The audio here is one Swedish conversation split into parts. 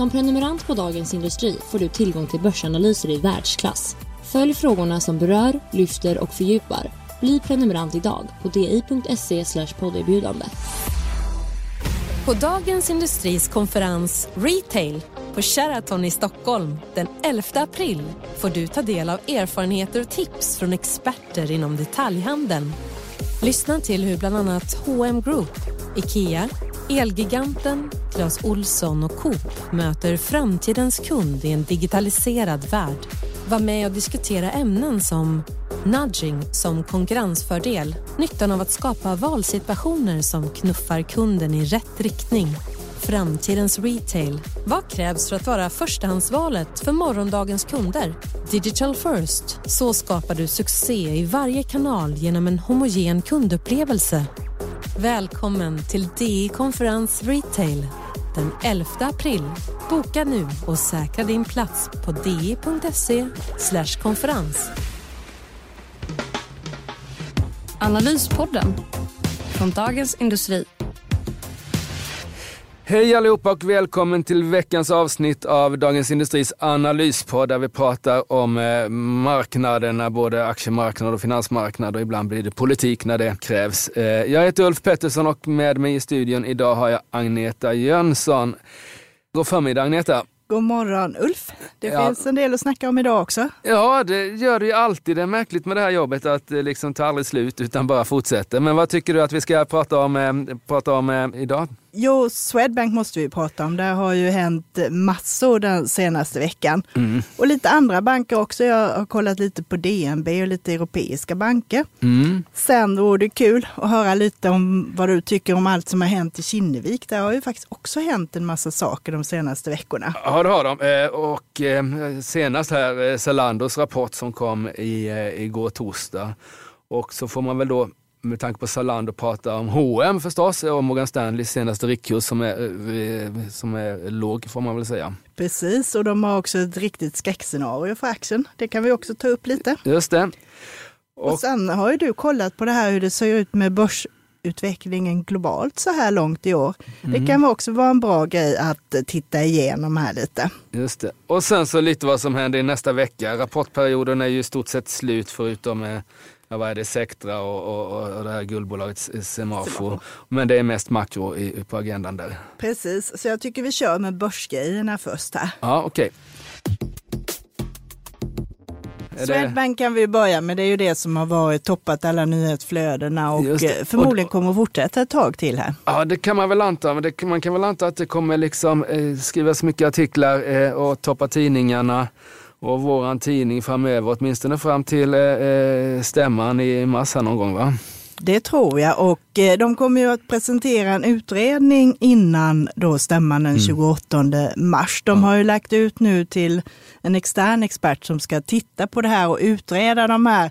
Som prenumerant på Dagens Industri får du tillgång till börsanalyser i världsklass. Följ frågorna som berör, lyfter och fördjupar. Bli prenumerant idag på di.se podderbjudande. På Dagens Industris konferens Retail på Sheraton i Stockholm den 11 april får du ta del av erfarenheter och tips från experter inom detaljhandeln. Lyssna till hur bland annat H&M Group, IKEA, Elgiganten, Clas Olsson och Coop möter framtidens kund i en digitaliserad värld. Var med och diskutera ämnen som nudging som konkurrensfördel, nyttan av att skapa valsituationer som knuffar kunden i rätt riktning, framtidens retail. Vad krävs för att vara förstahandsvalet för morgondagens kunder? Digital first. Så skapar du succé i varje kanal genom en homogen kundupplevelse. Välkommen till DI Konferens Retail den 11 april. Boka nu och säkra din plats på di.se konferens. Analyspodden från Dagens Industri. Hej allihopa och välkommen till veckans avsnitt av Dagens Industris analyspodd där vi pratar om eh, marknaderna, både aktiemarknad och finansmarknad och ibland blir det politik när det krävs. Eh, jag heter Ulf Pettersson och med mig i studion idag har jag Agneta Jönsson. God förmiddag Agneta! God morgon Ulf! Det Ja. finns en del att snacka om idag också. Ja, det gör det ju alltid. Det är märkligt med det här jobbet att det liksom tar aldrig slut utan bara fortsätter. Men vad tycker du att vi ska prata om, eh, prata om eh, idag? Jo, Swedbank måste vi prata om. Där har ju hänt massor den senaste veckan. Mm. Och lite andra banker också. Jag har kollat lite på DNB och lite europeiska banker. Mm. Sen vore det kul att höra lite om vad du tycker om allt som har hänt i Kinnevik. Där har ju faktiskt också hänt en massa saker de senaste veckorna. Ja, det har de. Eh, Och eh, senast här, eh, Zalandos rapport som kom i, eh, igår torsdag. Och så får man väl då, med tanke på Zalando, prata om H&M förstås och Morgan Stanleys senaste riktkurs som är, eh, som är låg får man väl säga. Precis, och de har också ett riktigt skräckscenario för aktien. Det kan vi också ta upp lite. Just det. Och, Och, sen har ju du kollat på det här hur det ser ut med börsutvecklingen globalt så här långt i år. Det kan också vara en bra grej att titta igenom här lite. just det. och sen så lite vad som händer i nästa vecka. Rapportperioden är ju i stort sett slut förutom eh, ja, vad är det, Sectra och, och, och det här guldbolaget Semafo. Men det är mest makro i, på agendan där. Precis, så jag tycker vi kör med börsgrejerna först här. Ja, okej. Det- Swedbank kan vi börja med, det är ju det som har varit toppat alla nyhetsflödena och eh, förmodligen kommer att fortsätta ett tag till här. Ja, det kan man väl anta. Men det, man kan väl anta att det kommer liksom eh, skrivas mycket artiklar eh, och toppa tidningarna och våran tidning framöver, åtminstone fram till eh, eh, stämman i mars någon gång va? Det tror jag och eh, de kommer ju att presentera en utredning innan då stämman den 28 mars. De har ju lagt ut nu till en extern expert som ska titta på det här och utreda de här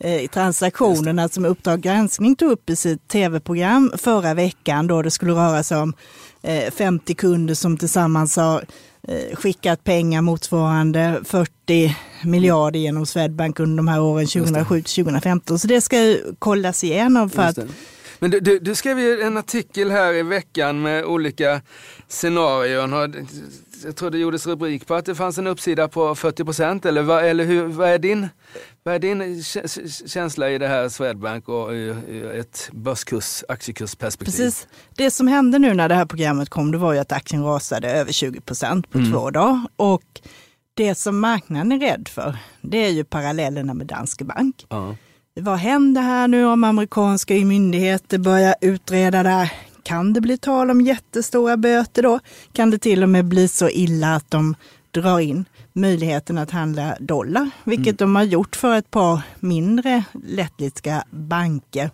eh, transaktionerna som Uppdrag granskning tog upp i sitt tv-program förra veckan då det skulle röra sig om eh, 50 kunder som tillsammans har eh, skickat pengar motsvarande 40 miljarder genom Swedbank under de här åren 2007 till 2015. Så det ska ju kollas igenom för att. Men du, du, du skrev ju en artikel här i veckan med olika scenarion. Jag tror det gjordes rubrik på att det fanns en uppsida på 40 procent. Eller, vad, eller hur, vad är din, vad är din kä- känsla i det här Swedbank och ett börskurs, aktiekursperspektiv? Precis. Det som hände nu när det här programmet kom, det var ju att aktien rasade över 20 procent på två dagar. Och det som marknaden är rädd för, det är ju parallellerna med Danske Bank. Ja. Vad händer här nu om amerikanska myndigheter börjar utreda det här? Kan det bli tal om jättestora böter då? Kan det till och med bli så illa att de drar in möjligheten att handla dollar, vilket de har gjort för ett par mindre lettiska banker.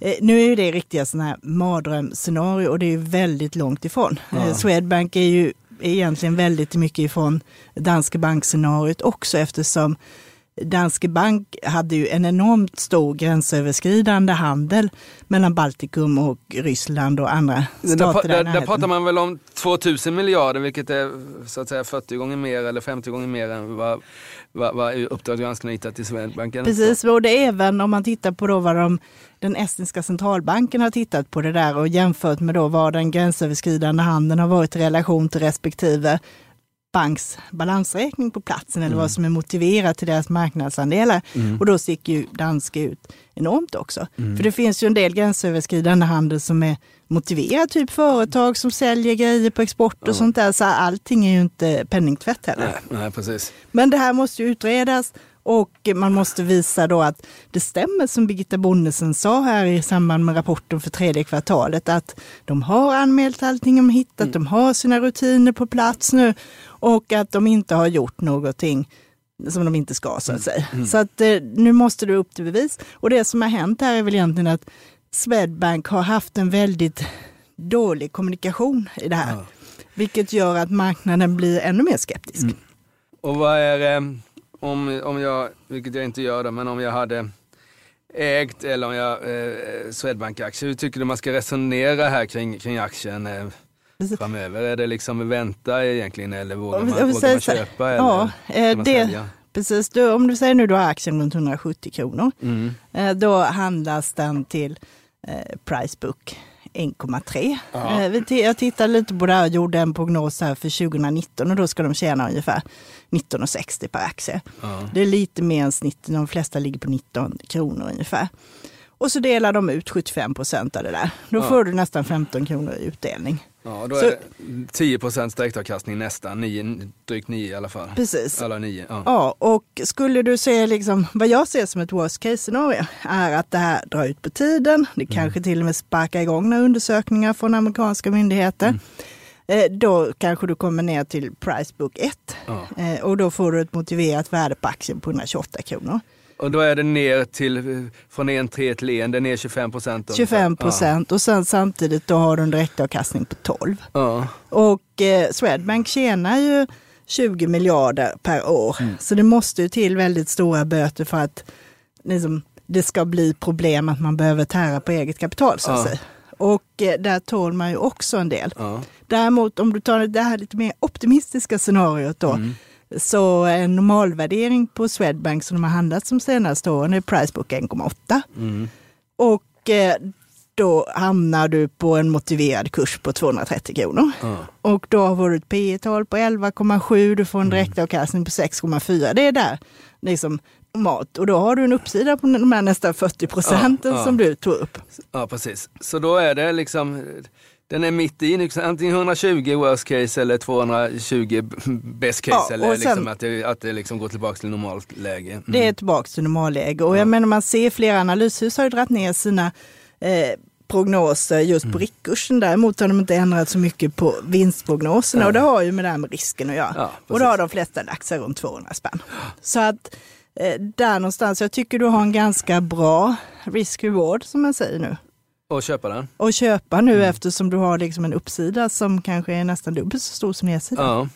Eh, nu är ju det riktiga sådana här mardrömsscenario och det är ju väldigt långt ifrån. Eh, Swedbank är ju egentligen väldigt mycket ifrån Danske Bank-scenariot också eftersom Danske Bank hade ju en enormt stor gränsöverskridande handel mellan Baltikum och Ryssland och andra stater där, där, där pratar man väl om 2000 miljarder, vilket är så att säga 40 gånger mer eller 50 gånger mer än vad, vad, vad Uppdrag granskning hittat i Swedbanken. Precis, och det även om man tittar på då vad de, den estniska centralbanken har tittat på det där och jämfört med då vad den gränsöverskridande handeln har varit i relation till respektive banks balansräkning på platsen eller mm. vad som är motiverat till deras marknadsandelar. Mm. Och då sticker ju Danske ut enormt också. Mm. För det finns ju en del gränsöverskridande handel som är motiverad, typ företag som säljer grejer på export och ja. sånt där. Så allting är ju inte penningtvätt heller. Nej, nej, precis. Men det här måste ju utredas och man måste visa då att det stämmer som Birgitta Bonnesen sa här i samband med rapporten för tredje kvartalet, att de har anmält allting de hittat, mm. de har sina rutiner på plats nu och att de inte har gjort någonting som de inte ska så att mm. säga. Mm. Så att eh, nu måste det upp till bevis. Och det som har hänt här är väl egentligen att Swedbank har haft en väldigt dålig kommunikation i det här. Ja. Vilket gör att marknaden blir ännu mer skeptisk. Mm. Och vad är, eh, om, om jag, vilket jag inte gör då, men om jag hade ägt eller om jag eh, Swedbank-aktier, hur tycker du man ska resonera här kring, kring aktien? Eh, framöver? Är det liksom vänta egentligen eller vågar man, vågar man köpa? Ja, eller man det, precis. Du, om du säger nu du har aktien runt 170 kronor, mm. Eh, då handlas den till eh, Pricebook 1,3. Eh, jag tittade lite på det här och gjorde en prognos här för 2019 och då ska de tjäna ungefär 19,60 per aktie. Ja. Det är lite mer än snittet, de flesta ligger på 19 kronor ungefär. Och så delar de ut 75 procent av det där. Då ja. får du nästan 15 kronor i utdelning. Ja, då är så, det 10 procents direktavkastning nästan, 9, drygt 9 i alla fall. Precis. Eller 9, ja. ja, och skulle du se liksom, vad jag ser som ett worst case scenario är att det här drar ut på tiden. Det mm. kanske till och med sparkar igång några undersökningar från amerikanska myndigheter. Mm. Eh, då kanske du kommer ner till Pricebook 1 ja. eh, och då får du ett motiverat värde på aktien på 128 kronor. Och då är det ner till, från 1,3 till 1, det är ner 25 procent. 25 procent ja. och sen samtidigt då har du en direktavkastning på 12. Ja. Och eh, Swedbank tjänar ju 20 miljarder per år. Mm. Så det måste ju till väldigt stora böter för att liksom, det ska bli problem att man behöver tära på eget kapital så att ja. säga. Och eh, där tål man ju också en del. Ja. Däremot om du tar det här lite mer optimistiska scenariot då, mm så en normalvärdering på Swedbank som de har handlat de senaste åren är Pricebook 1,8. Mm. Och eh, då hamnar du på en motiverad kurs på 230 kronor. Mm. Och då får du ett P tal på 11,7, du får en mm. direktavkastning på 6,4. Det är där liksom mat. Och då har du en uppsida på de här nästan 40 procenten ja, som du tog upp. Ja, precis. Så då är det liksom den är mitt i, liksom, antingen 120 worst case eller 220 best case. Ja, eller liksom att det, att det liksom går tillbaka till normalt läge. Mm. Det är tillbaka till normalläge. Och jag menar man ser flera analyshus har ju dragit ner sina eh, prognoser just mm. på riktkursen. Däremot har de inte ändrat så mycket på vinstprognoserna ja. och det har ju med det här med risken att göra. Ja, och då har de flesta lagt sig runt 200 spänn. Så att eh, där någonstans, jag tycker du har en ganska bra risk-reward som man säger nu. Och köpa den? Och köpa nu mm. eftersom du har liksom en uppsida som kanske är nästan dubbelt så stor som nedsidan. Ja.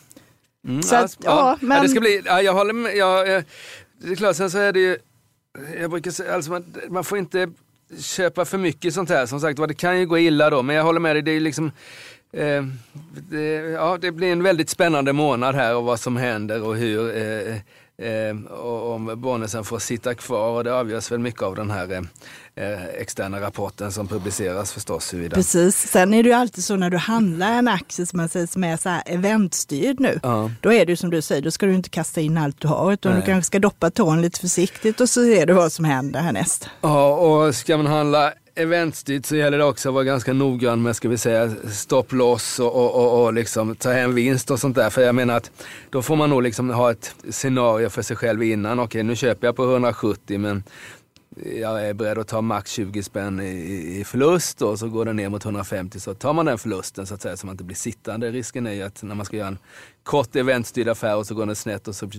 Mm, så att, ja, ja, men... det ska bli, ja, jag håller med, ja, det är klart, sen så är det ju, jag brukar säga, alltså man, man, får inte köpa för mycket sånt här, som sagt det kan ju gå illa då, men jag håller med dig, det är liksom eh, det, ja, det blir en väldigt spännande månad här och vad som händer och hur eh, eh, och om Bonnesen får sitta kvar och det avgörs väl mycket av den här eh, externa rapporten som publiceras förstås. Huruvida. Precis, sen är det ju alltid så när du handlar en aktie som, man säger, som är så här eventstyrd nu, ja. då är det som du säger, då ska du inte kasta in allt du har utan Nej. du kanske ska doppa tån lite försiktigt och så ser du vad som händer härnäst. Ja, och ska man handla eventstyrt så gäller det också att vara ganska noggrann med ska vi säga, stopploss och, och, och, och liksom ta hem vinst och sånt där. För jag menar att då får man nog liksom ha ett scenario för sig själv innan. Okej, nu köper jag på 170 men jag är beredd att ta max 20 spänn i, i förlust och så går den ner mot 150 så tar man den förlusten så att säga så man inte blir sittande. Risken är ju att när man ska göra en kort eventstyrd affär och så går den snett och så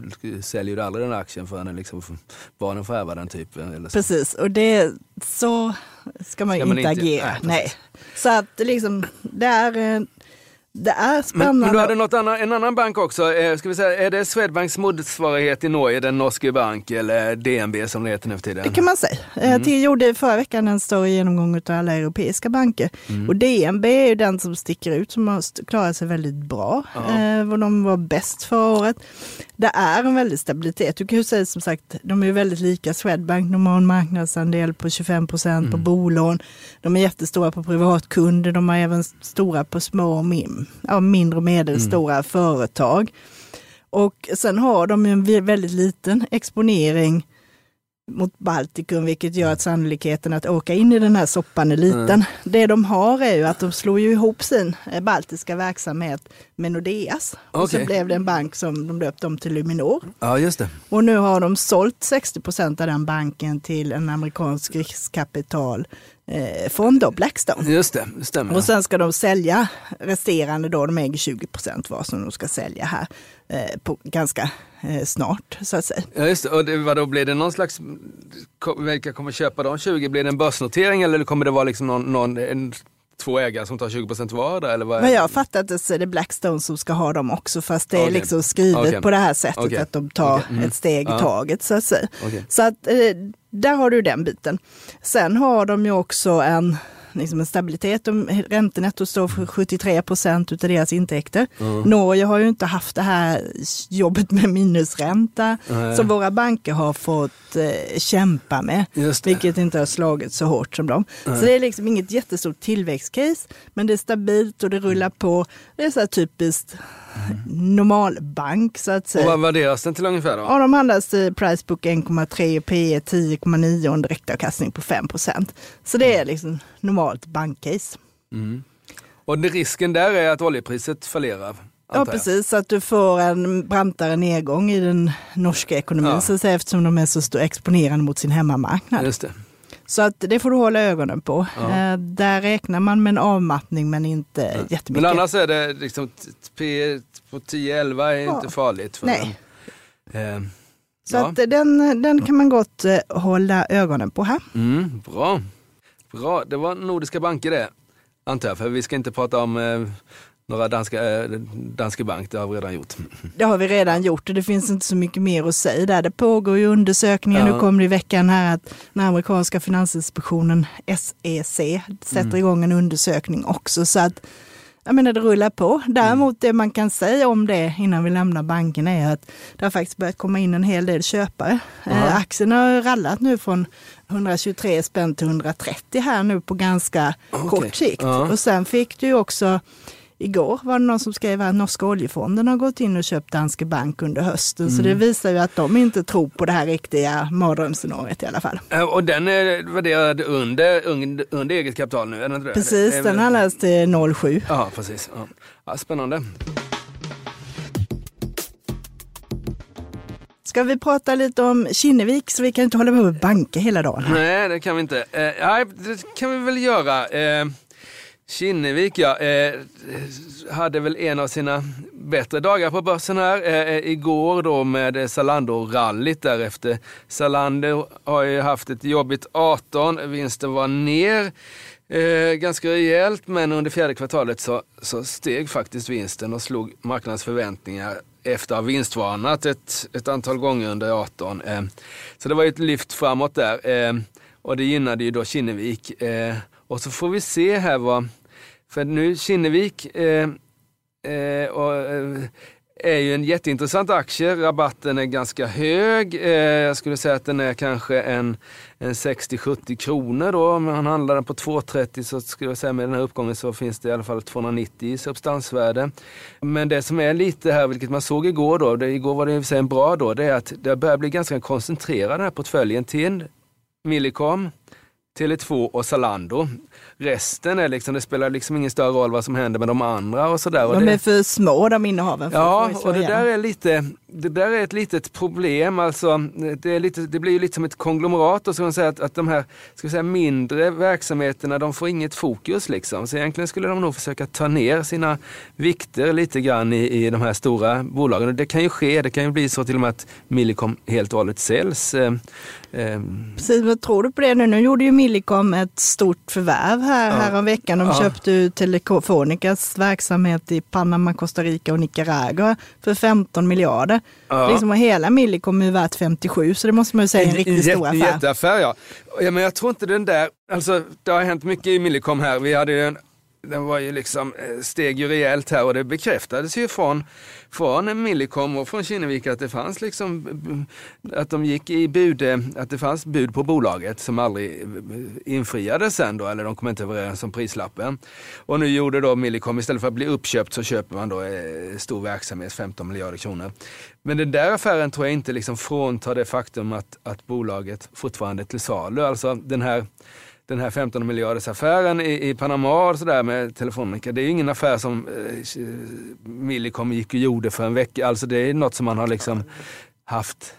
säljer du aldrig den aktien förrän liksom barnen får ärva den typen. Eller så. Precis, och det, så ska man, ska man inte, agera. Nej, nej. Så att liksom, det är det är spännande. Men, men du hade något annan, en annan bank också. Eh, ska vi säga, är det Swedbanks motsvarighet i Norge, den norske bank eller DNB som det heter nu för tiden? Det kan man säga. Mm. Jag gjorde förra veckan en större genomgång av alla europeiska banker. Mm. Och DNB är ju den som sticker ut, som har klarat sig väldigt bra. Eh, de var bäst förra året. Det är en väldig stabilitet. Du kan ju säga som sagt, de är väldigt lika Swedbank. De har en marknadsandel på 25 procent mm. på bolån. De är jättestora på privatkunder. De har även stora på små och min ja, mindre och medelstora mm. företag. Och sen har de en väldigt liten exponering mot Baltikum, vilket gör att sannolikheten att åka in i den här soppan är liten. Mm. Det de har är ju att de slår ju ihop sin eh, baltiska verksamhet med Nordeas. Okay. Och så blev det en bank som de döpte om till Luminor. Ja, just det. Och nu har de sålt 60 procent av den banken till en amerikansk riskkapital eh, fond då, Blackstone. Just det, det stämmer. Och sen ska de sälja resterande då, de äger 20 procent var som de ska sälja här på ganska eh, snart så att säga. Ja just det, och det, vadå, blir det någon slags, vilka kommer köpa de 20? Blir det en börsnotering eller kommer det vara liksom någon, någon en, två ägare som tar 20 procent var? Eller vad vad jag har fattat så är det Blackstone som ska ha dem också fast det okay. är liksom skrivet okay. på det här sättet okay. att de tar mm. ett steg i taget så att säga. Så att eh, där har du den biten. Sen har de ju också en liksom en stabilitet. Räntenetto står för 73 procent av deras intäkter. Mm. Norge har ju inte haft det här jobbet med minusränta mm. som våra banker har fått eh, kämpa med. Vilket inte har slagit så hårt som dem. Mm. Så det är liksom inget jättestort tillväxtcase. Men det är stabilt och det rullar på. Det är så här typiskt normalbank så att säga. Och vad värderas den till ungefär då? Ja, de handlas till Pricebook 1,3, P 10,9 och en direktavkastning på 5% Så det är liksom normalt bankcase. Mm. Och risken där är att oljepriset fallerar? Ja precis, att du får en brantare nedgång i den norska ekonomin ja. så att säga, eftersom de är så stor exponerande mot sin hemmamarknad. Just det. Så att det får du hålla ögonen på. Ja. Eh, där räknar man med en avmattning men inte ja. jättemycket. Men annars är det liksom P på 10-11 är ja. inte farligt. För Nej. Eh, så ja. att den, den kan man gott eh, hålla ögonen på här. Mm, bra. bra, det var Nordiska banker det, antar jag. För vi ska inte prata om eh, några danska, eh, Danske Bank, det har vi redan gjort. Det har vi redan gjort och det finns inte så mycket mer att säga där. Det pågår ju undersökningar, ja. nu kommer det i veckan här att den amerikanska finansinspektionen SEC sätter mm. igång en undersökning också. Så att jag menar det rullar på. Däremot det man kan säga om det innan vi lämnar banken är att det har faktiskt börjat komma in en hel del köpare. Eh, aktien har rallat nu från 123 spänn till 130 här nu på ganska okay. kort sikt. Ja. Och sen fick du ju också Igår var det någon som skrev att norska oljefonden har gått in och köpt Danske Bank under hösten. Mm. Så det mm. visar ju att de inte tror på det här riktiga mardrömsscenariot i alla fall. Och den är värderad under, under, under eget kapital nu? Är den precis, det? den har läst till 0,7. Ja, precis. Ja. Ja, spännande. Ska vi prata lite om Kinnevik så vi kan inte hålla på med banker hela dagen? Nej, det kan vi inte. Eh, nej, det kan vi väl göra. Eh, Kinnevik ja, eh, hade väl en av sina bättre dagar på börsen här. Eh, eh igår då med Zalando-rallyt därefter. Zalando har ju haft ett jobbigt 18, vinsten var ner eh, ganska rejält men under fjärde kvartalet så, så steg faktiskt vinsten och slog marknadens förväntningar efter att ha vinstvarnat ett, ett antal gånger under 18. Eh, så det var ju ett lyft framåt där eh, och det gynnade ju då Kinnevik. Eh. Och så får vi se här vad, för nu Kinnevik eh, eh, och, eh, är ju en jätteintressant aktie. Rabatten är ganska hög. Eh, jag skulle säga att den är kanske en, en 60-70 kronor då. Om man handlar den på 2,30 så skulle jag säga med den här uppgången så finns det i alla fall 290 i substansvärde. Men det som är lite här, vilket man såg igår då, det, igår var det i och för sig en bra då, det är att det börjar bli ganska koncentrerad den här portföljen till Millicom, Tele2 och Zalando. Resten är liksom, det spelar liksom ingen större roll vad som händer med de andra och sådär. De är för små de innehaven. Ja, och det där är lite, det där är ett litet problem. Alltså, det, lite, det blir lite som ett konglomerat och så kan man säga att, att de här ska säga, mindre verksamheterna de får inget fokus. Liksom. Så egentligen skulle de nog försöka ta ner sina vikter lite grann i, i de här stora bolagen. Och det kan ju ske, det kan ju bli så till och med att Millicom helt och hållet säljs. Eh, eh. Precis, vad tror du på det nu? Nu gjorde ju Millicom ett stort förvärv här, ja. här om veckan. De ja. köpte ut Telefonicas verksamhet i Panama, Costa Rica och Nicaragua för 15 miljarder. Ja. Liksom, och hela Millicom är värt 57 så det måste man ju säga är en riktigt stor affär. Jätteaffär ja. ja. Men jag tror inte den där, alltså det har hänt mycket i Millicom här. Vi hade en den var ju liksom, eh, steg ju rejält här och det bekräftades ju från, från Millicom och från Kinnevik att det fanns liksom, att de gick i bud, eh, att det fanns bud på bolaget som aldrig eh, infriades sen då, eller de kom inte överens om prislappen. Och nu gjorde då Millicom, istället för att bli uppköpt så köper man då stor verksamhet, 15 miljarder kronor. Men den där affären tror jag inte liksom fråntar det faktum att, att bolaget fortfarande är till salu. Alltså den här den här 15 miljarders affären i, i Panama och sådär med Telefonica. Det är ju ingen affär som eh, Millicom gick och gjorde för en vecka. Alltså det är något som man har liksom haft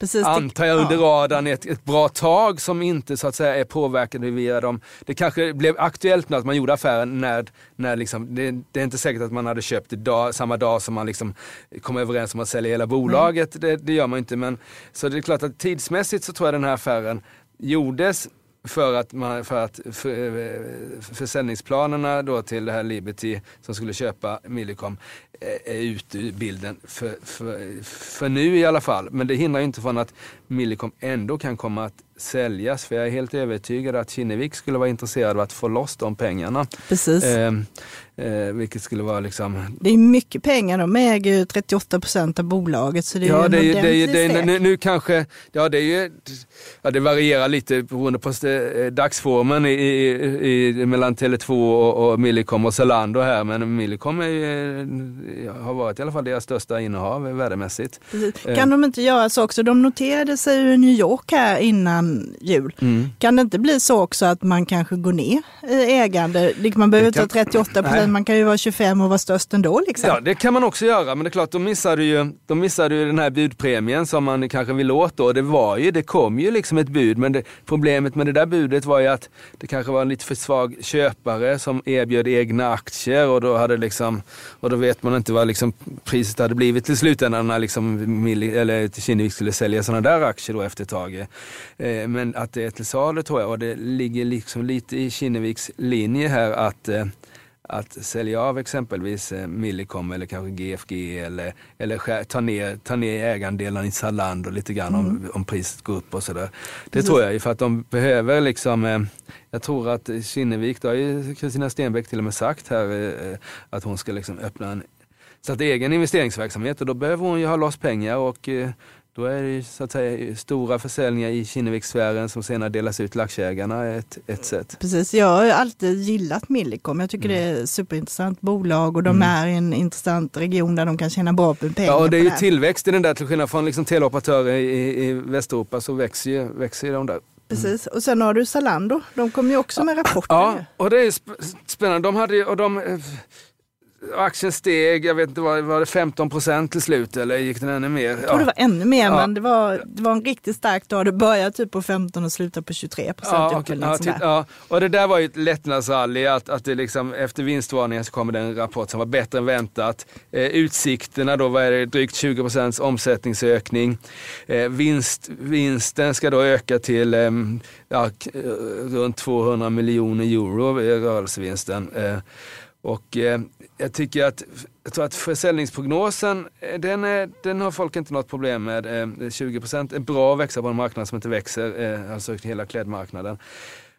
Precis, antar jag under radarn ett, ett bra tag som inte så att säga är påverkade via dem. Det kanske blev aktuellt nu att man gjorde affären när, när liksom, det, det är inte säkert att man hade köpt dag, samma dag som man liksom kom överens om att sälja hela bolaget. Det, det, gör man inte. Men, så det är klart att tidsmässigt så tror jag den här affären gjordes för att, man, för att för, eh, försäljningsplanerna då till det här Liberty som skulle köpa Millicom eh, är ute ur bilden för, för, för nu i alla fall. Men det hindrar inte från att Millicom ändå kan komma att säljas. För jag är helt övertygad att Kinnevik skulle vara intresserad av att få loss de pengarna. Precis. Eh, eh, vilket skulle vara liksom... Det är mycket pengar, de äger ju 38 procent av bolaget. Så det är ja, det är, det är, det är, nu, nu, kanske, ja det är ju, ja, det varierar lite beroende på eh, dagsformen i, i, i, mellan Tele2 och, och Millicom och Zalando här. Men Millicom är ju, har varit i alla fall deras största innehav värdemässigt. Precis. Kan eh. de inte göra så också? De noterade sig i New York här innan jul. Mm. Kan det inte bli så också att man kanske går ner i ägande? Man behöver inte ha 38 procent, man kan ju vara 25 och vara störst ändå. Liksom. Ja, det kan man också göra, men det är klart, de missade ju, de missade ju den här budpremien som man kanske vill åt då. Det var ju, det kom ju liksom ett bud, men det, problemet med det där budet var ju att det kanske var en lite för svag köpare som erbjöd egna aktier och då hade liksom, och då vet man inte vad liksom priset hade blivit till slutändan när liksom eller Kinnevik skulle sälja sådana där aktier då efter ett tag. Eh, men att det är till salu tror jag och det ligger liksom lite i Kinneviks linje här att eh, att sälja av exempelvis eh, Millicom eller kanske GFG eller, eller ta, ner, ta ner ägandelen i Zalando lite grann mm. om, om priset går upp och sådär. Det Precis. tror jag ju för att de behöver liksom, jag tror att Kinnevik, det har ju Kristina Stenbeck till och med sagt här, att hon ska liksom öppna en så att egen investeringsverksamhet och då behöver hon ju ha loss pengar och eh, då är det så att säga stora försäljningar i Kinnevikssfären som senare delas ut till aktieägarna ett, ett sätt. Precis, jag har alltid gillat Millicom. Jag tycker mm. det är ett superintressant bolag och de mm. är i en intressant region där de kan tjäna bra pengar. Ja, och det är ju tillväxt i den där, till skillnad från liksom teleoperatörer i, i Västeuropa så växer ju, växer ju de där. Precis, och sen har du Zalando. De kommer ju också med rapporter. Ja, och det är spännande. De hade och de eh, aktien steg, jag vet inte, var, var det 15 procent till slut eller gick den ännu mer? Jag tror ja. det var ännu mer, ja. men det var, det var en riktigt stark dag. Det började typ på 15 och slutade på 23 procent. Ja, okay. ja, ja, och det där var ju ett lättnadsrally, att, att det liksom, efter vinstvarningen så kommer det en rapport som var bättre än väntat. Eh, utsikterna då var det drygt 20 procents omsättningsökning. Eh, vinst, vinsten ska då öka till eh, ja, runt 200 miljoner euro, rörelsevinsten. Eh, och eh, jag tycker att, jag tror att försäljningsprognosen, eh, den, är, den har folk inte något problem med. Eh, 20% är bra att växa på en marknad som inte växer, eh, alltså hela klädmarknaden.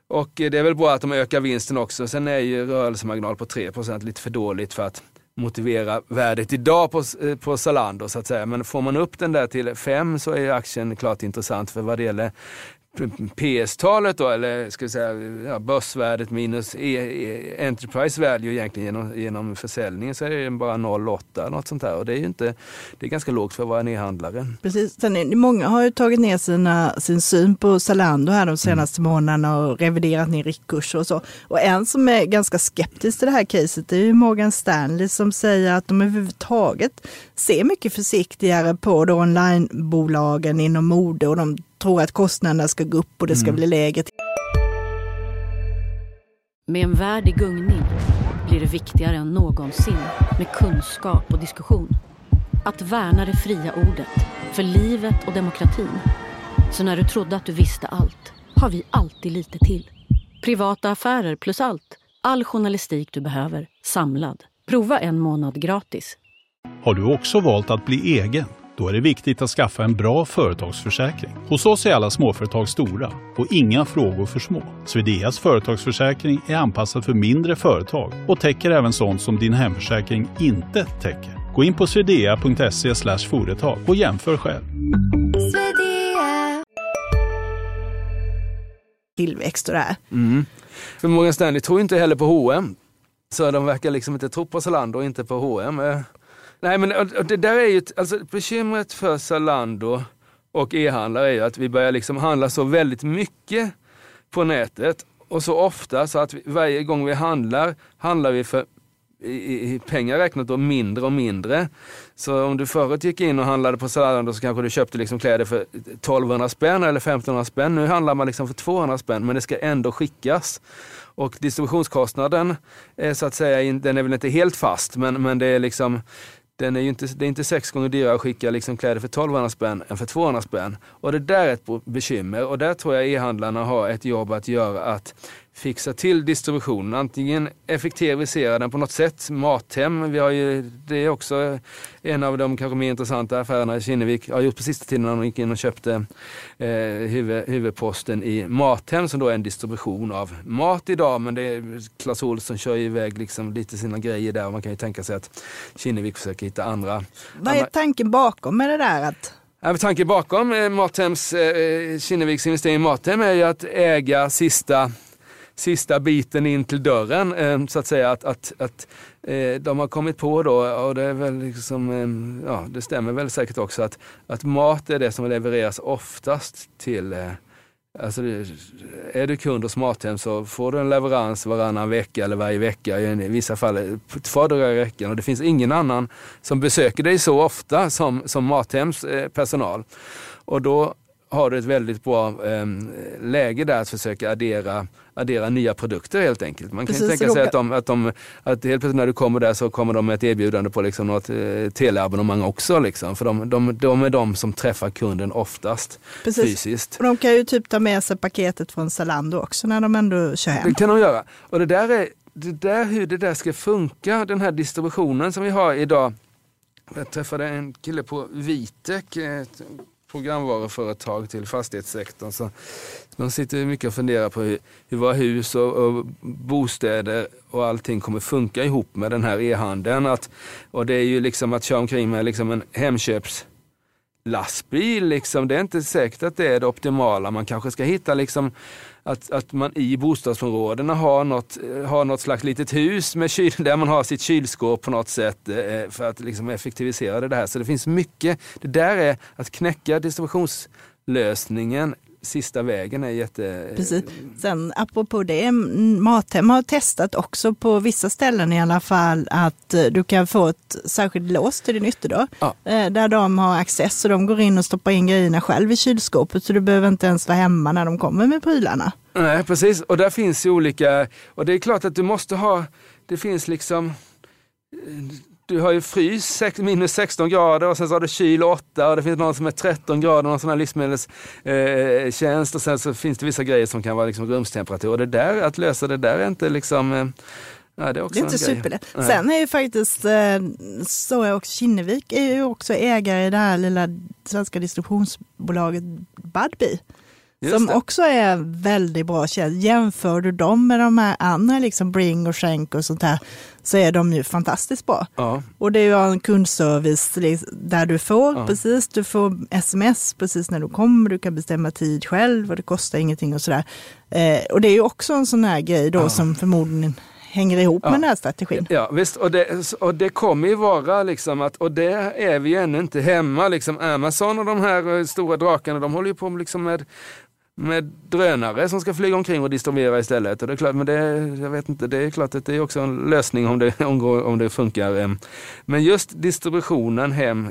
Och det är väl bra att de ökar vinsten också. Sen är ju rörelsemarginal på 3% lite för dåligt för att motivera värdet idag på, på Zalando så att säga. Men får man upp den där till 5 så är aktien klart intressant för vad det gäller PS-talet då, eller ska vi säga ja, börsvärdet minus e, e, enterprise value egentligen genom, genom försäljningen så är det bara 0,8 något sånt här och det är ju inte, det är ganska lågt för att vara en e-handlare. Precis, Sen är, många har ju tagit ner sina, sin syn på Zalando här de senaste mm. månaderna och reviderat ner riktkurser och så. Och en som är ganska skeptisk till det här caset är ju Morgan Stanley som säger att de överhuvudtaget ser mycket försiktigare på då onlinebolagen inom mode och de tror att kostnaderna ska gå upp och det ska mm. bli lägre. Med en värld i gungning blir det viktigare än någonsin med kunskap och diskussion. Att värna det fria ordet, för livet och demokratin. Så när du trodde att du visste allt, har vi alltid lite till. Privata affärer plus allt. All journalistik du behöver, samlad. Prova en månad gratis. Har du också valt att bli egen? Då är det viktigt att skaffa en bra företagsförsäkring. Hos oss är alla småföretag stora och inga frågor för små. Swedeas företagsförsäkring är anpassad för mindre företag och täcker även sånt som din hemförsäkring inte täcker. Gå in på swedea.se företag och jämför själv. Tillväxt och det här. Mm. För Morgan Stanley tror inte heller på H&M. Så de verkar liksom inte tro på Zalando och inte på H&M. Nej men det där är ju, alltså bekymret för Zalando och e-handlare är ju att vi börjar liksom handla så väldigt mycket på nätet och så ofta så att vi, varje gång vi handlar, handlar vi för i, i pengar räknat då mindre och mindre. Så om du förut gick in och handlade på Zalando så kanske du köpte liksom kläder för 1200 spänn eller 1500 spänn. Nu handlar man liksom för 200 spänn men det ska ändå skickas. Och distributionskostnaden är så att säga, den är väl inte helt fast men, men det är liksom den är inte, det är inte sex gånger dyrare att skicka liksom kläder för 1200 spänn än för 200 spänn. Och det där är ett bekymmer och där tror jag e-handlarna har ett jobb att göra att fixa till distributionen. Antingen effektivisera den på något sätt. Mathem, vi har ju, det är också en av de kanske mer intressanta affärerna i Kinnevik. Jag har gjort på sista tiden när de gick in och köpte eh, huvud, huvudposten i Mathem som då är en distribution av mat idag. Men det är Clas Ohlson kör ju iväg liksom lite sina grejer där och man kan ju tänka sig att Kinnevik försöker hitta andra. Vad är tanken bakom med det där? att tanken bakom eh, Mathems, eh, Kinneviks investering i Mathem är ju att äga sista sista biten in till dörren. Eh, så att säga att, att, att eh, de har kommit på då, och det är väl liksom, eh, ja det stämmer väl säkert också, att, att mat är det som levereras oftast till Alltså, är du kund hos Mathem så får du en leverans varannan vecka eller varje vecka, i vissa fall två dagar i veckan. Och det finns ingen annan som besöker dig så ofta som, som Mathems personal. Och då har du ett väldigt bra eh, läge där att försöka addera, addera nya produkter helt enkelt. Man kan Precis, tänka sig att, de, att, de, att helt plötsligt när du kommer där så kommer de med ett erbjudande på liksom något eh, teleabonnemang också. Liksom. För de, de, de är de som träffar kunden oftast Precis. fysiskt. Och de kan ju typ ta med sig paketet från Zalando också när de ändå kör hem. Det kan de göra. Och det där är det där, hur det där ska funka, den här distributionen som vi har idag. Jag träffade en kille på Vitek, programvaruföretag till fastighetssektorn. Så man sitter mycket och funderar på hur, hur våra hus och, och, bostäder och allting kommer funka ihop med den här e-handeln. och det är ju liksom att köra omkring med liksom en Hemköps lastbil, liksom. det är inte säkert att det är det optimala. Man kanske ska hitta liksom att, att man i bostadsområdena har något, eh, har något slags litet hus med kyl, där man har sitt kylskåp på något sätt eh, eh, för att liksom effektivisera det här. Så det finns mycket. Det där är att knäcka distributionslösningen sista vägen är jätte... Precis. Sen apropå det, Mathem har testat också på vissa ställen i alla fall att eh, du kan få ett särskilt lås till din ytterdörr. Ja. Eh, där de har access och de går in och stoppar in grejerna själv i kylskåpet så du behöver inte ens vara hemma när de kommer med prylarna. Nej precis, och där finns ju olika, och det är klart att du måste ha, det finst liksom du har ju frys minus 16 grader och sen så har du kyl 8 och det finns någon som är 13 grader, någon sån här livsmedelstjänst eh, och sen så finns det vissa grejer som kan vara liksom rumstemperatur. Och det där, att lösa det där är inte liksom eh, Ja, det är, det är inte superlätt. Sen är ju faktiskt eh, också Kinnevik är ju också ägare i det här lilla svenska distributionsbolaget Budbee. Just som det. också är väldigt bra tjänst. Jämför du dem med de här andra, liksom Bring och Schenk och sånt här, så är de ju fantastiskt bra. Ja. Och det är ju en kundservice där du får ja. precis, du får sms precis när du kommer, du kan bestämma tid själv och det kostar ingenting och sådär. Eh, och det är ju också en sån här grej då ja. som förmodligen hänger ihop med den här strategin. Ja visst, och det, och det kommer ju vara liksom att, och det är vi ju ännu inte hemma, liksom Amazon och de här eh, stora drakarna, de håller ju på liksom med med drönare som ska flyga omkring och distribuera istället. Och det är klart, men det, jag vet inte, det är klart att det är också en lösning om det, om det funkar. Eh. Men just distributionen hem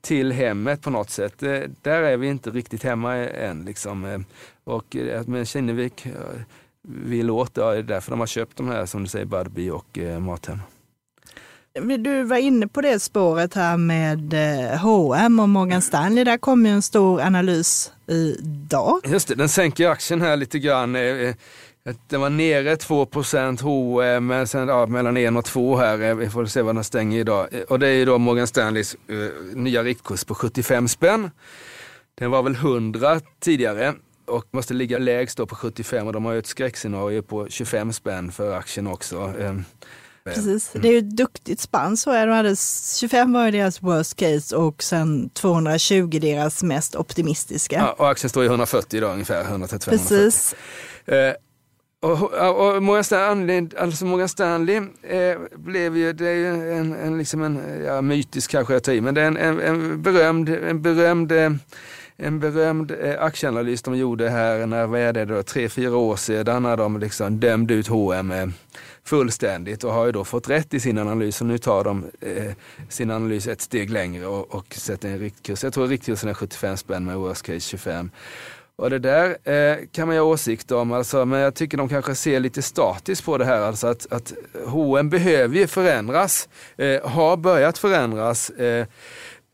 till hemmet på något sätt, eh, där är vi inte riktigt hemma eh, än. Liksom. Och med Kinnevik vill åt. Det är därför de har köpt de här som du säger Budbee och eh, Mathem. Du var inne på det spåret här med eh, H&M och Morgan Stanley. Där kom ju en stor analys idag. Just det, den sänker aktien här lite grann. Eh, eh, den var nere 2 H&M men sen ja, mellan 1 och 2 här. Vi får se vad den stänger idag. Och det är ju då Morgan Stanleys nya riktkurs på 75 spänn. Den var väl 100 tidigare och måste ligga lägst då på 75 och de har ju ett skräckscenario på 25 spänn för aktien också. Precis, mm. det är ju ett duktigt spann så är de hade 25 var deras worst case och sen 220 deras mest optimistiska. Ja, och aktien står i 140 idag ungefär, 135 Precis. 140. Eh, och, och Morgan Stanley, alltså Morgan Stanley eh, blev ju, det är ju en, en, liksom en ja, mytisk kanske jag tar i, men det är en, en, en berömd, en berömd eh, en berömd eh, aktieanalys de gjorde här, när, vad är det då, tre, fyra år sedan när de liksom dömde ut H&M fullständigt och har ju då fått rätt i sin analys och nu tar de eh, sin analys ett steg längre och, och sätter en riktkurs. Jag tror riktkursen är 75 spänn med worst case 25. Och det där eh, kan man ju ha åsikter om, alltså, men jag tycker de kanske ser lite statiskt på det här. Alltså att, att H&M behöver ju förändras, eh, har börjat förändras. Eh,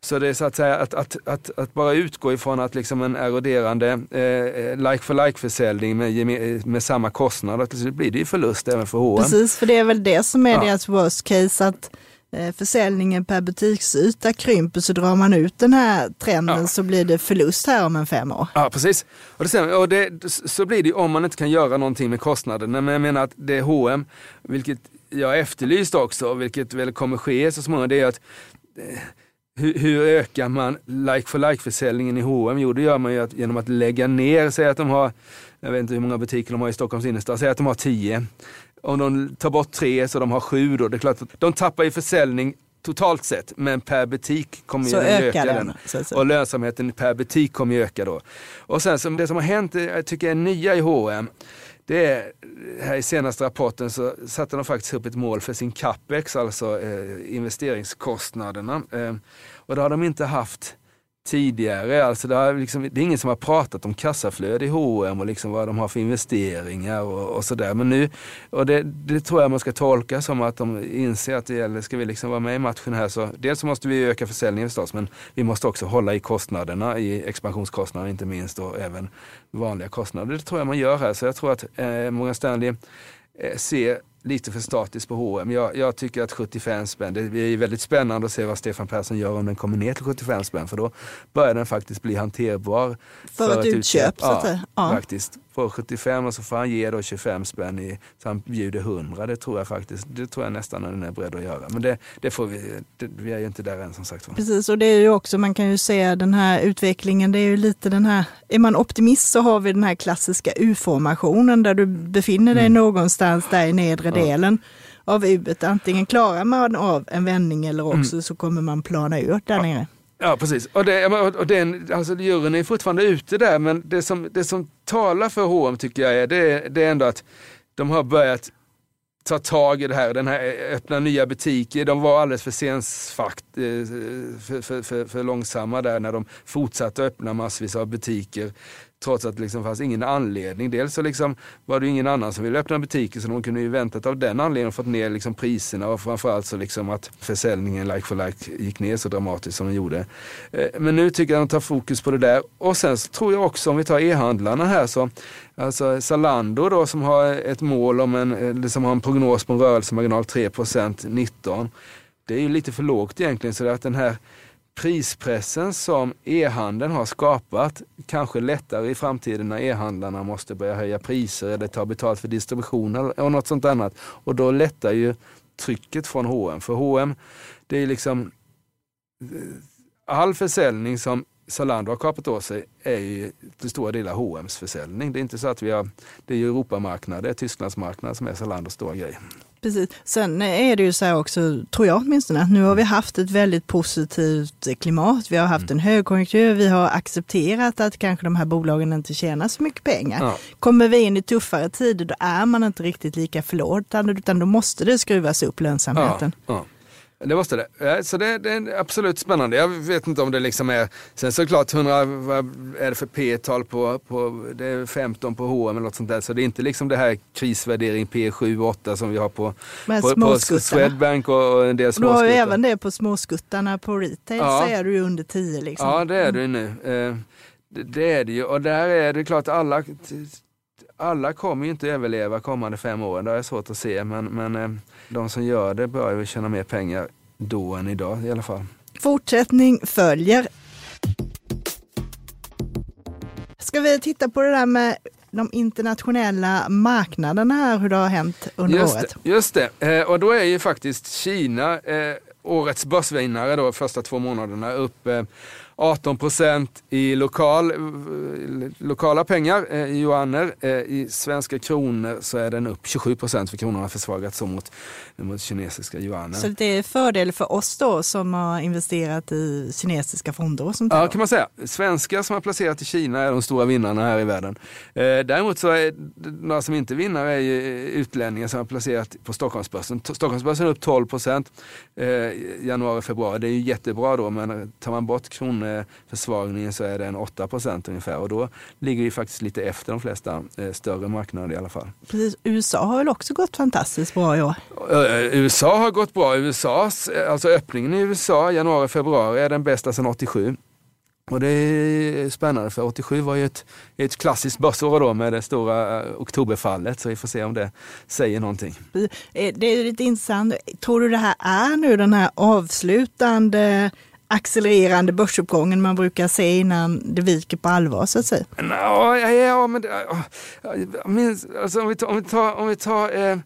så det är så att säga att, att, att, att bara utgå ifrån att liksom en eroderande eh, like for like försäljning med, med samma kostnad, så blir det ju förlust även för H&M. Precis, för det är väl det som är ja. deras worst case, att eh, försäljningen per butiksyta krymper så drar man ut den här trenden ja. så blir det förlust här om en fem år. Ja precis, och, det, och det, så blir det om man inte kan göra någonting med kostnaden. Men jag menar att det är H&M, vilket jag efterlyst också, vilket väl kommer ske så småningom, det är att eh, hur, hur, ökar man like for like-försäljningen i H&M? Jo, det gör man ju att, genom att lägga ner, säg att de har, jag vet inte hur många butiker de har i Stockholms innerstad, säg att de har tio. Om de tar bort tre så de har sju då, det är klart att de tappar i försäljning totalt sett, men per butik kommer så den öka. Den. Så, så. Och lönsamheten per butik kommer ju öka då. Och sen som det som har hänt, jag tycker är nya i H&M det är, här i senaste rapporten så satte de faktiskt upp ett mål för sin capex, alltså eh, investeringskostnaderna. Eh, och det har de inte haft tidigare. Alltså det, har liksom, det är ingen som har pratat om kassaflöde i H&M och liksom vad de har för investeringar och, och sådär. Men nu, och det, det, tror jag man ska tolka som att de inser att det gäller, ska vi liksom vara med i matchen här så dels så måste vi öka försäljningen förstås men vi måste också hålla i kostnaderna, i expansionskostnaderna inte minst och även vanliga kostnader. Det tror jag man gör här. Så jag tror att eh, Morgan Stanley eh, ser lite för statiskt på H&M. Jag, jag, tycker att 75 spänn, det är väldigt spännande att se vad Stefan Persson gör om den kommer ner till 75 spänn för då börjar den faktiskt bli hanterbar. För, för ett utköp, utköp så att säga. Ja, faktiskt får 75 och så får han ge då 25 spänn i, så han bjuder 100. Det tror jag faktiskt, det tror jag nästan den är beredd att göra. Men det, det får vi, det, vi är ju inte där än som sagt. Precis, och det är ju också, man kan ju se den här utvecklingen, det är ju lite den här, är man optimist så har vi den här klassiska U-formationen där du befinner dig mm. någonstans där i nedre ja. delen av U. Antingen klarar man av en vändning eller också mm. så kommer man plana ut där ja. nere. Ja, precis. Och, det, och den, alltså, juryn är fortfarande ute där, men det som, det som talar för H&M tycker jag är, det, det är ändå att de har börjat ta tag i det här, den här eh, öppna nya butiker. De var alldeles för sensfakt, eh, för, för, för, för långsamma där när de fortsatte öppna massvis av butiker. Trots att det liksom fanns ingen anledning. Dels så liksom var det ingen annan som ville öppna butiker så de kunde ju väntat av den anledningen och fått ner liksom priserna och framförallt så liksom att försäljningen like for like gick ner så dramatiskt som den gjorde. Eh, men nu tycker jag att de tar fokus på det där. Och sen så tror jag också om vi tar e-handlarna här så Alltså Zalando då som har ett mål om en, som har en prognos på en rörelsemarginal 3% 19. Det är ju lite för lågt egentligen så att den här prispressen som e-handeln har skapat kanske lättare i framtiden när e-handlarna måste börja höja priser eller ta betalt för distribution eller något sånt annat. Och då lättar ju trycket från H&M. För H&M det är liksom all försäljning som Zalando har kapat åt sig är ju till stora delar H&M's försäljning. Det är inte så att vi har, det är ju Europamarknaden, Tysklandsmarknaden som är Zalandos stora grej. Precis. Sen är det ju så här också, tror jag åtminstone, att nu har vi haft ett väldigt positivt klimat. Vi har haft en högkonjunktur, vi har accepterat att kanske de här bolagen inte tjänar så mycket pengar. Ja. Kommer vi in i tuffare tider, då är man inte riktigt lika förlåtande, utan då måste det skruvas upp lönsamheten. Ja, ja. Det måste det. Så det, det, är absolut spännande. Jag vet inte om det liksom är, sen såklart 100, vad är det för P-tal på, på, det är 15 på H&M eller något sånt där. Så det är inte liksom det här krisvärdering P7 8 som vi har på, på, på Swedbank och, och en del småskuttar. Du har ju även det på småskuttarna på retail ja. så är du ju under 10 liksom. Ja det är du nu. Eh, det, det är det ju och där är det klart alla alla kommer ju inte överleva kommande fem åren, det jag svårt att se. Men, men eh, de som gör det bör ju tjäna mer pengar då än idag i alla fall. Fortsättning följer. Ska vi titta på det där med de internationella marknaderna här, hur det har hänt under just året? Just det, eh, och då är ju faktiskt Kina eh, årets börsvinnare då första två månaderna upp 18 procent i lokal, lokala pengar, eh, i yuaner. Eh, I svenska kronor så är den upp 27 procent för kronan har försvagats mot, mot kinesiska yuaner. Så det är fördel för oss då som har investerat i kinesiska fonder? Och sånt ja, kan man säga. Svenskar som har placerat i Kina är de stora vinnarna här i världen. Eh, däremot så är några som inte vinnare är utlänningar som har placerat på Stockholmsbörsen. Stockholmsbörsen är upp 12 procent januari, februari. Det är ju jättebra då, men tar man bort kronor försvagningen så är den 8% ungefär och då ligger vi faktiskt lite efter de flesta eh, större marknader i alla fall. Precis. USA har väl också gått fantastiskt bra i år? Eh, USA har gått bra. USAs, eh, alltså öppningen i USA januari, februari är den bästa sedan 87. Och det är spännande för 87 var ju ett, ett klassiskt börsår då med det stora oktoberfallet så vi får se om det säger någonting. Det är lite intressant. Tror du det här är nu den här avslutande accelererande börsuppgången man brukar se innan det viker på allvar så att säga? Ja, ja ja men alltså, om vi tar, om vi tar, om vi tar eh,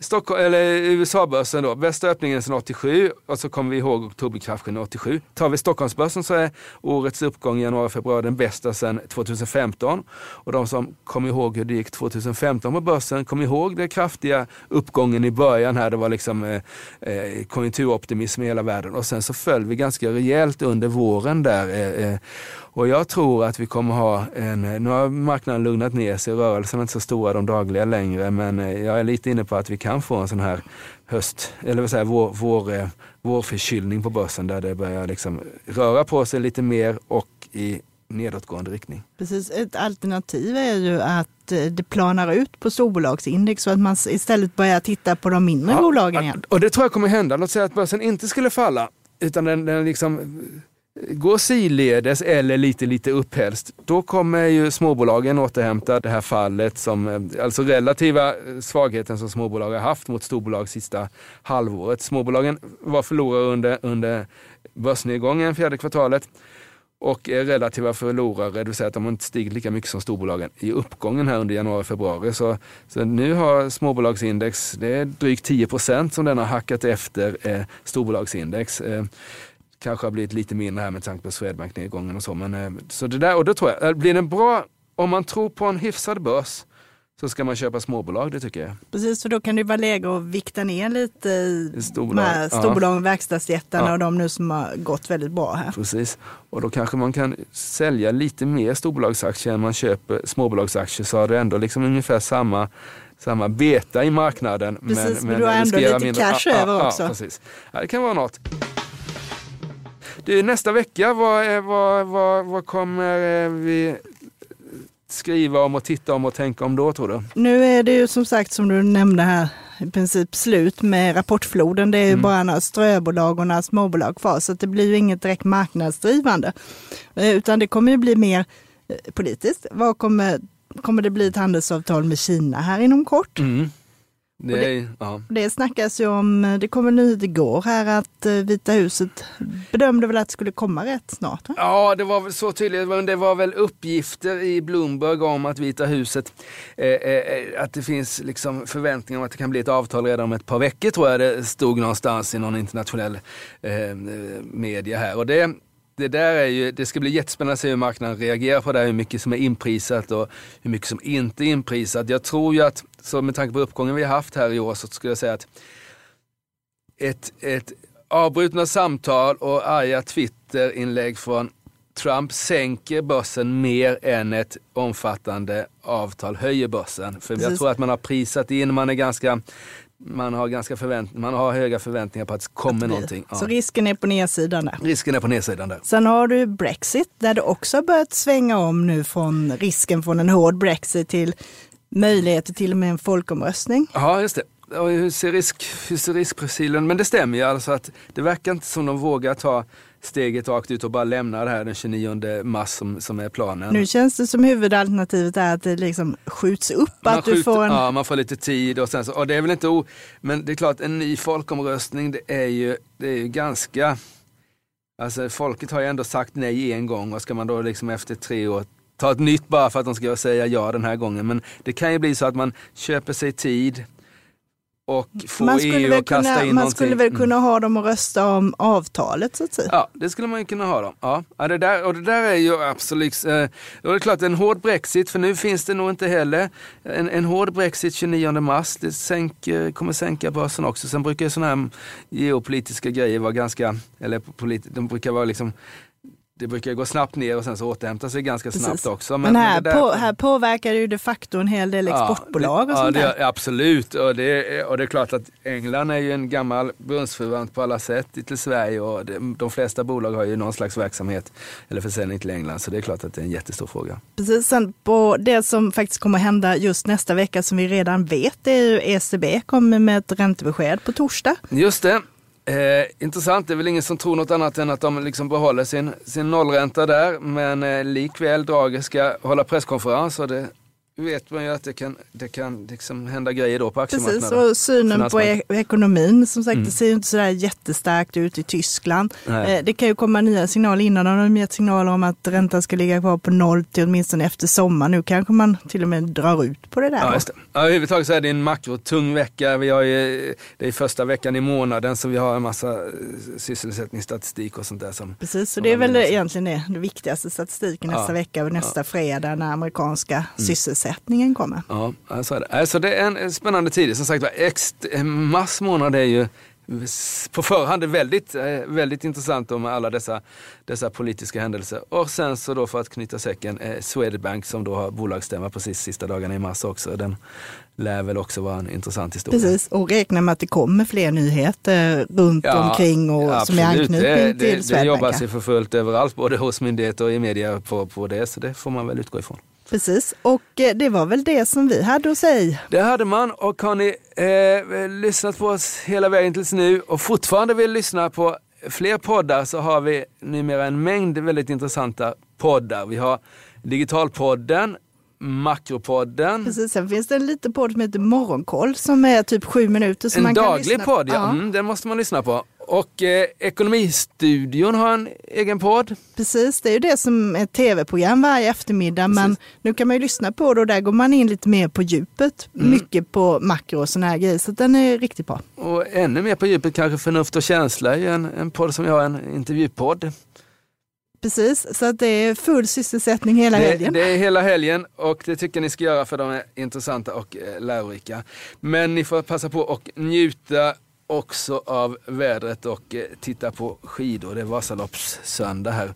Stockholm, eller USA-börsen då, bästa öppningen sedan 87 och så kommer vi ihåg oktoberkraschen 87. Tar vi Stockholmsbörsen så är årets uppgång i januari-februari den bästa sedan 2015. Och de som kommer ihåg hur det gick 2015 på börsen, kommer ihåg den kraftiga uppgången i början här. Det var liksom eh, eh, konjunkturoptimism i hela världen och sen så föll vi ganska rejält under våren där. Eh, eh och jag tror att vi kommer ha en, nu har marknaden lugnat ner sig, rörelserna är inte så stora de dagliga längre, men eh, jag är lite inne på att vi kan få en sån här höst, eller vad säger vår, vår, eh, vårförkylning på börsen där det börjar liksom röra på sig lite mer och i nedåtgående riktning. Precis, ett alternativ är ju att eh, det planar ut på storbolagsindex så att man istället börjar titta på de mindre ja, bolagen igen. Och det tror jag kommer hända. Låt säga att börsen inte skulle falla utan den, den liksom går sidledes eller lite, lite upphelst, då kommer ju småbolagen återhämta det här fallet, som, eh, alltså relativa eh, svagheten som småbolag har haft mot storbolag sista halvåret. Småbolagen var förlorare under, under börsnedgången fjärde kvartalet och är relativa förlorare, det vill säga att de har inte stigit lika mycket som storbolagen i uppgången här under januari och februari. Så, så nu har småbolagsindex, det är drygt 10 procent som den har hackat efter eh, storbolagsindex. Eh, kanske har blivit lite mindre här med tanke på Swedbank-nedgången och så. Men, eh, så det där, och då tror jag, eh, blir det bra, om man tror på en hyfsad börs, så ska man köpa småbolag, det tycker jag. Precis, för då kan det vara läge att vikta ner lite i storbolag, storbolagen, ja. verkstadsjättarna ja. och de nu som har gått väldigt bra här. Precis, och då kanske man kan sälja lite mer storbolagsaktier än man köper småbolagsaktier så har du ändå liksom ungefär samma samma beta i marknaden. Precis, men, men du har ändå lite mindre. cash över ja, också. Ja, precis. Ja, det kan vara något. Du, nästa vecka, vad, vad, vad, vad kommer eh, vi skriva om och titta om och tänka om då tror du? Nu är det ju som sagt som du nämnde här i princip slut med rapportfloden. Det är ju mm. bara några ströbolag och några småbolag kvar så det blir ju inget direkt marknadsdrivande. Eh, utan det kommer ju bli mer eh, politiskt. Vad kommer, kommer det bli ett handelsavtal med Kina här inom kort? Mm. Det, det, ja. det snackas ju om, det kommer nyhet igår här att eh, Vita huset bedömde väl att det skulle komma rätt snart? Va? Ja, det var väl så tydligt, men det var väl uppgifter i Bloomberg om att Vita huset, eh, eh, att det finns liksom förväntningar om att det kan bli ett avtal redan om ett par veckor tror jag det stod någonstans i någon internationell eh, media här. Och det, det där är ju, det ska bli jättespännande att se hur marknaden reagerar på det här, hur mycket som är inprisat och hur mycket som inte är inprisat. Jag tror ju att, så med tanke på uppgången vi har haft här i år, så skulle jag säga att ett, ett avbrutna samtal och arga Twitterinlägg från Trump sänker börsen mer än ett omfattande avtal höjer börsen. För jag tror att man har prisat in, man är ganska man har, ganska förvänt man har höga förväntningar på att det kommer någonting. Ja. Så risken är på nedsidan där? Risken är på nedsidan där. Sen har du Brexit där det också har börjat svänga om nu från risken från en hård Brexit till möjligheter till och med en folkomröstning. Ja, just det. Hur ser, risk, hur ser riskprofilen? Men det stämmer ju alltså att det verkar inte som de vågar ta steget rakt ut och bara lämna det här den 29 mars som, som är planen. Nu känns det som huvudalternativet är att det liksom skjuts upp. Man att skjuter, du får en... Ja, man får lite tid och sen så, och det är väl inte o... Men det är klart, en ny folkomröstning, det är ju, det är ju ganska... Alltså folket har ju ändå sagt nej en gång och ska man då liksom efter tre år ta ett nytt bara för att de ska säga ja den här gången. Men det kan ju bli så att man köper sig tid, och få man skulle EU att kasta kunna, in Man någonting. skulle väl kunna ha dem att rösta om avtalet så att säga? Ja, det skulle man ju kunna ha dem. Ja, ja det där, och det där är ju absolut, eh, och det är klart en hård Brexit, för nu finns det nog inte heller, en, en hård Brexit 29 mars, det sänker, kommer sänka börsen också. Sen brukar sådana här geopolitiska grejer vara ganska, eller polit, de brukar vara liksom det brukar gå snabbt ner och sen så återhämta sig ganska Precis. snabbt också. Men, men här, där... på, här påverkar ju de facto en hel del exportbolag ja, och sånt ja, det, Absolut, och det, och det är klart att England är ju en gammal bundsförvant på alla sätt till Sverige och det, de flesta bolag har ju någon slags verksamhet eller försäljning till England så det är klart att det är en jättestor fråga. Precis, sen på det som faktiskt kommer hända just nästa vecka som vi redan vet det är ju ECB kommer med ett räntebesked på torsdag. Just det, Eh, intressant, det är väl ingen som tror något annat än att de liksom behåller sin, sin nollränta där. Men eh, likväl, Draghi ska hålla presskonferens och det vet man ju att det kan, det kan liksom hända grejer då på aktiemarknaden. Precis, och synen på e ekonomin, som sagt, mm. det ser ju inte sådär jättestarkt ut i Tyskland. Eh, det kan ju komma nya signaler innan, har de gett signaler om att räntan ska ligga kvar på noll till åtminstone efter sommaren. Nu kanske man till och med drar ut på det där. Ja, just det. Ja, överhuvudtaget så är det en makrotung vecka. Vi har ju, det är första veckan i månaden så vi har en massa eh, sysselsättningsstatistik och sånt där. Som, Precis, så det är väl egentligen det, det viktigaste statistiken nästa ja. vecka och nästa ja. fredag när amerikanska mm. sysselsättning omsättningen kommer. Ja, så är det. Alltså det är en spännande tid. Som sagt mars månad är ju på förhand väldigt, eh, väldigt intressant med alla dessa, dessa politiska händelser. Och sen så då för att knyta säcken, eh, Swedbank som då har bolagsstämma precis sista dagarna i mars också. Den lär väl också vara en intressant historia. Precis, och räkna med att det kommer fler nyheter runt ja, omkring och absolut. som är anknytning det, till det, Swedbank. Det jobbas ju för fullt överallt, både hos myndigheter och i media på, på det, så det får man väl utgå ifrån. Precis, och eh, det var väl det som vi hade att säga. Det hade man och har ni eh, lyssnat på oss hela vägen tills nu och fortfarande vill lyssna på fler poddar så har vi numera en mängd väldigt intressanta poddar. Vi har Digitalpodden, Makropodden. Precis, sen finns det en liten podd som heter Morgonkoll som är typ sju minuter. Som en man daglig kan lyssna podd, ja. ja. Mm, den måste man lyssna på. Och eh, Ekonomistudion har en egen podd. Precis, det är ju det som är ett tv-program varje eftermiddag. Precis. Men nu kan man ju lyssna på det och där går man in lite mer på djupet. Mm. Mycket på makro och sådana här grejer. Så den är riktigt bra. Och ännu mer på djupet kanske Förnuft och känsla är en, en podd som jag har, en intervjupodd. Precis, så att det är full sysselsättning hela det, helgen. Det är hela helgen och det tycker ni ska göra för de är intressanta och eh, lärorika. Men ni får passa på att njuta också av vädret och eh, titta på skidor. Det är Vasaloppssöndag här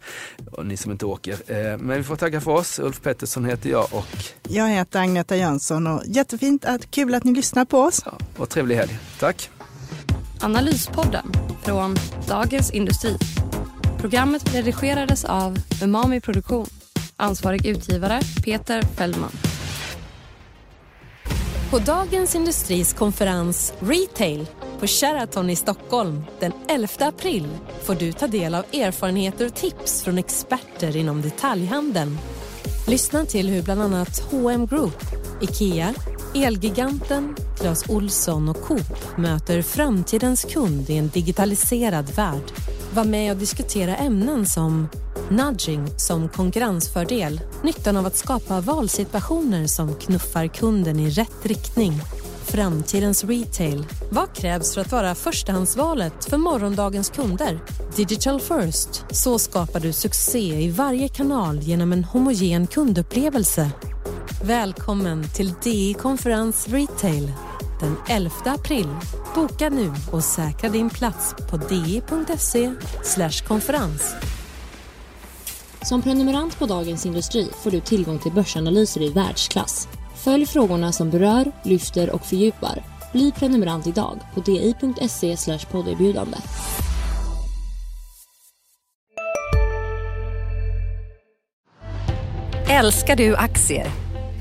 och ni som inte åker. Eh, men vi får tacka för oss. Ulf Pettersson heter jag och jag heter Agneta Jönsson och jättefint att kul att ni lyssnar på oss. Ja, och trevlig helg. Tack. Analyspodden från Dagens Industri. Programmet redigerades av Umami Produktion. Ansvarig utgivare Peter Fellman. På Dagens Industris konferens Retail på Sheraton i Stockholm den 11 april får du ta del av erfarenheter och tips från experter inom detaljhandeln. Lyssna till hur bland annat H&M Group, IKEA, Elgiganten, Clas Olsson och Coop möter framtidens kund i en digitaliserad värld. Var med och diskutera ämnen som nudging som konkurrensfördel, nyttan av att skapa valsituationer som knuffar kunden i rätt riktning, framtidens retail. Vad krävs för att vara förstahandsvalet för morgondagens kunder? Digital first. Så skapar du succé i varje kanal genom en homogen kundupplevelse. Välkommen till DI Konferens Retail den 11 april. Boka nu och säkra din plats på di.se konferens. Som prenumerant på Dagens Industri får du tillgång till börsanalyser i världsklass. Följ frågorna som berör, lyfter och fördjupar. Bli prenumerant idag på di.se podderbjudande. Älskar du aktier?